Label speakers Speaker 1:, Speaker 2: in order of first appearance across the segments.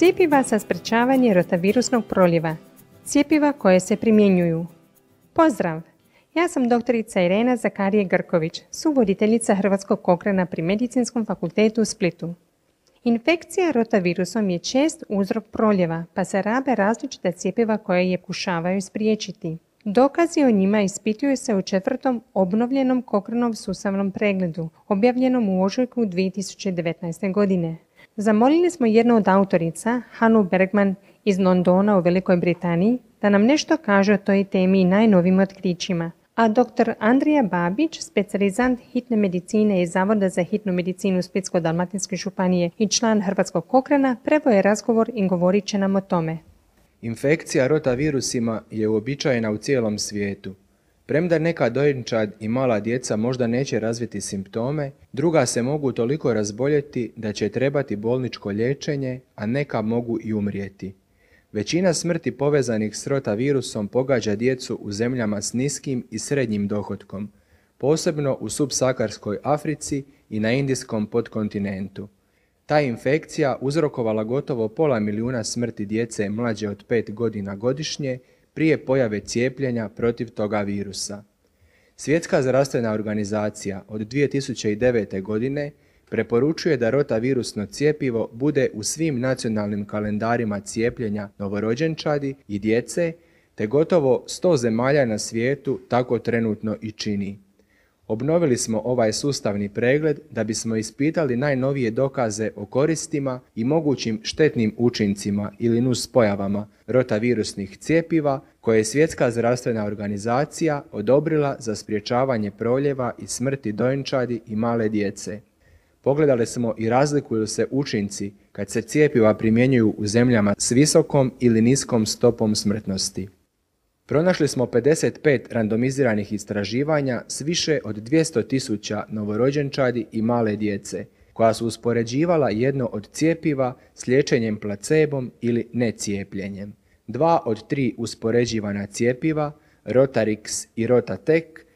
Speaker 1: Cijepiva za sprečavanje rotavirusnog proljeva. Cijepiva koje se primjenjuju. Pozdrav! Ja sam doktorica Irena Zakarije Grković, suvoditeljica Hrvatskog kokrena pri Medicinskom fakultetu u Splitu. Infekcija rotavirusom je čest uzrok proljeva, pa se rabe različite cijepiva koje je kušavaju spriječiti. Dokazi o njima ispituju se u četvrtom obnovljenom kokrenom sustavnom pregledu, objavljenom u ožujku 2019. godine. Zamolili smo jednu od autorica, Hanu Bergman iz Londona u Velikoj Britaniji, da nam nešto kaže o toj temi i najnovim otkrićima. A dr. Andrija Babić, specijalizant hitne medicine iz Zavoda za hitnu medicinu Splitsko-Dalmatinske županije i član Hrvatskog kokrena, prevo je razgovor i govorit će nam o tome.
Speaker 2: Infekcija rotavirusima je uobičajena u cijelom svijetu. Premda neka dojenčad i mala djeca možda neće razviti simptome, druga se mogu toliko razboljeti da će trebati bolničko liječenje, a neka mogu i umrijeti. Većina smrti povezanih s rotavirusom pogađa djecu u zemljama s niskim i srednjim dohotkom, posebno u subsakarskoj Africi i na indijskom podkontinentu. Ta infekcija uzrokovala gotovo pola milijuna smrti djece mlađe od 5 godina godišnje prije pojave cijepljenja protiv toga virusa. Svjetska zdravstvena organizacija od 2009. godine preporučuje da rotavirusno cijepivo bude u svim nacionalnim kalendarima cijepljenja novorođenčadi i djece, te gotovo 100 zemalja na svijetu tako trenutno i čini. Obnovili smo ovaj sustavni pregled da bismo ispitali najnovije dokaze o koristima i mogućim štetnim učincima ili nuspojavama rotavirusnih cijepiva koje je Svjetska zdravstvena organizacija odobrila za spriječavanje proljeva i smrti dojenčadi i male djece. Pogledali smo i razlikuju se učinci kad se cijepiva primjenjuju u zemljama s visokom ili niskom stopom smrtnosti. Pronašli smo 55 randomiziranih istraživanja s više od 200 tisuća novorođenčadi i male djece, koja su uspoređivala jedno od cijepiva s liječenjem placebom ili necijepljenjem. Dva od tri uspoređivana cijepiva, Rotarix i Rotatek,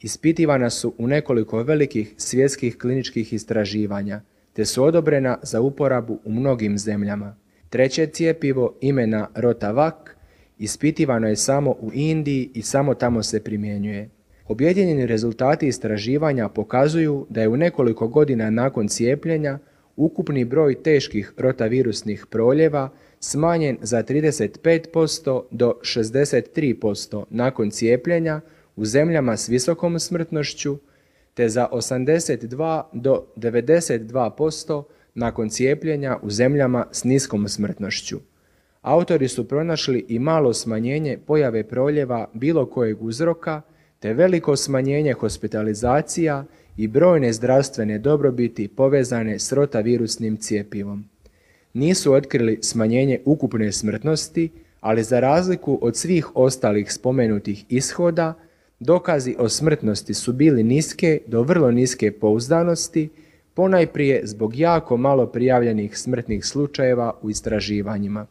Speaker 2: ispitivana su u nekoliko velikih svjetskih kliničkih istraživanja, te su odobrena za uporabu u mnogim zemljama. Treće cijepivo imena Rotavac ispitivano je samo u Indiji i samo tamo se primjenjuje. Objedinjeni rezultati istraživanja pokazuju da je u nekoliko godina nakon cijepljenja ukupni broj teških rotavirusnih proljeva smanjen za 35% do 63% nakon cijepljenja u zemljama s visokom smrtnošću, te za 82 do 92% nakon cijepljenja u zemljama s niskom smrtnošću. Autori su pronašli i malo smanjenje pojave proljeva bilo kojeg uzroka, te veliko smanjenje hospitalizacija i brojne zdravstvene dobrobiti povezane s rotavirusnim cijepivom. Nisu otkrili smanjenje ukupne smrtnosti, ali za razliku od svih ostalih spomenutih ishoda, dokazi o smrtnosti su bili niske do vrlo niske pouzdanosti, ponajprije zbog jako malo prijavljenih smrtnih slučajeva u istraživanjima.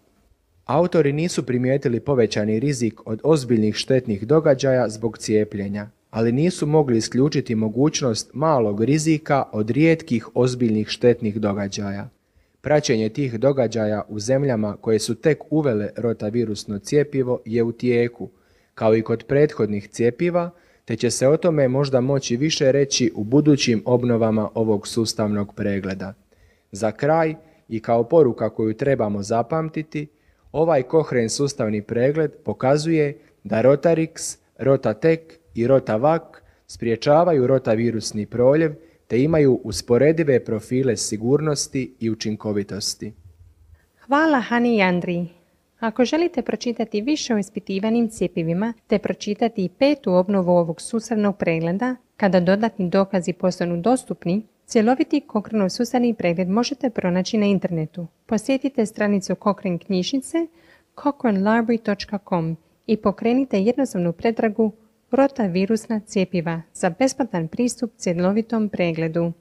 Speaker 2: Autori nisu primijetili povećani rizik od ozbiljnih štetnih događaja zbog cijepljenja, ali nisu mogli isključiti mogućnost malog rizika od rijetkih ozbiljnih štetnih događaja. Praćenje tih događaja u zemljama koje su tek uvele rotavirusno cijepivo je u tijeku, kao i kod prethodnih cijepiva, te će se o tome možda moći više reći u budućim obnovama ovog sustavnog pregleda. Za kraj i kao poruka koju trebamo zapamtiti, Ovaj kohren sustavni pregled pokazuje da Rotarix, Rotatek i Rotavac spriječavaju rotavirusni proljev te imaju usporedive profile sigurnosti i učinkovitosti.
Speaker 1: Hvala Hani Andriji. Ako želite pročitati više o ispitivanim cijepivima te pročitati i petu obnovu ovog sustavnog pregleda, kada dodatni dokazi postanu dostupni, Cjeloviti Kochranov sustavni pregled možete pronaći na internetu. Posjetite stranicu Cochrane knjižnice cochranelibrary.com i pokrenite jednostavnu pretragu Rota virusna cijepiva za besplatan pristup cjelovitom pregledu.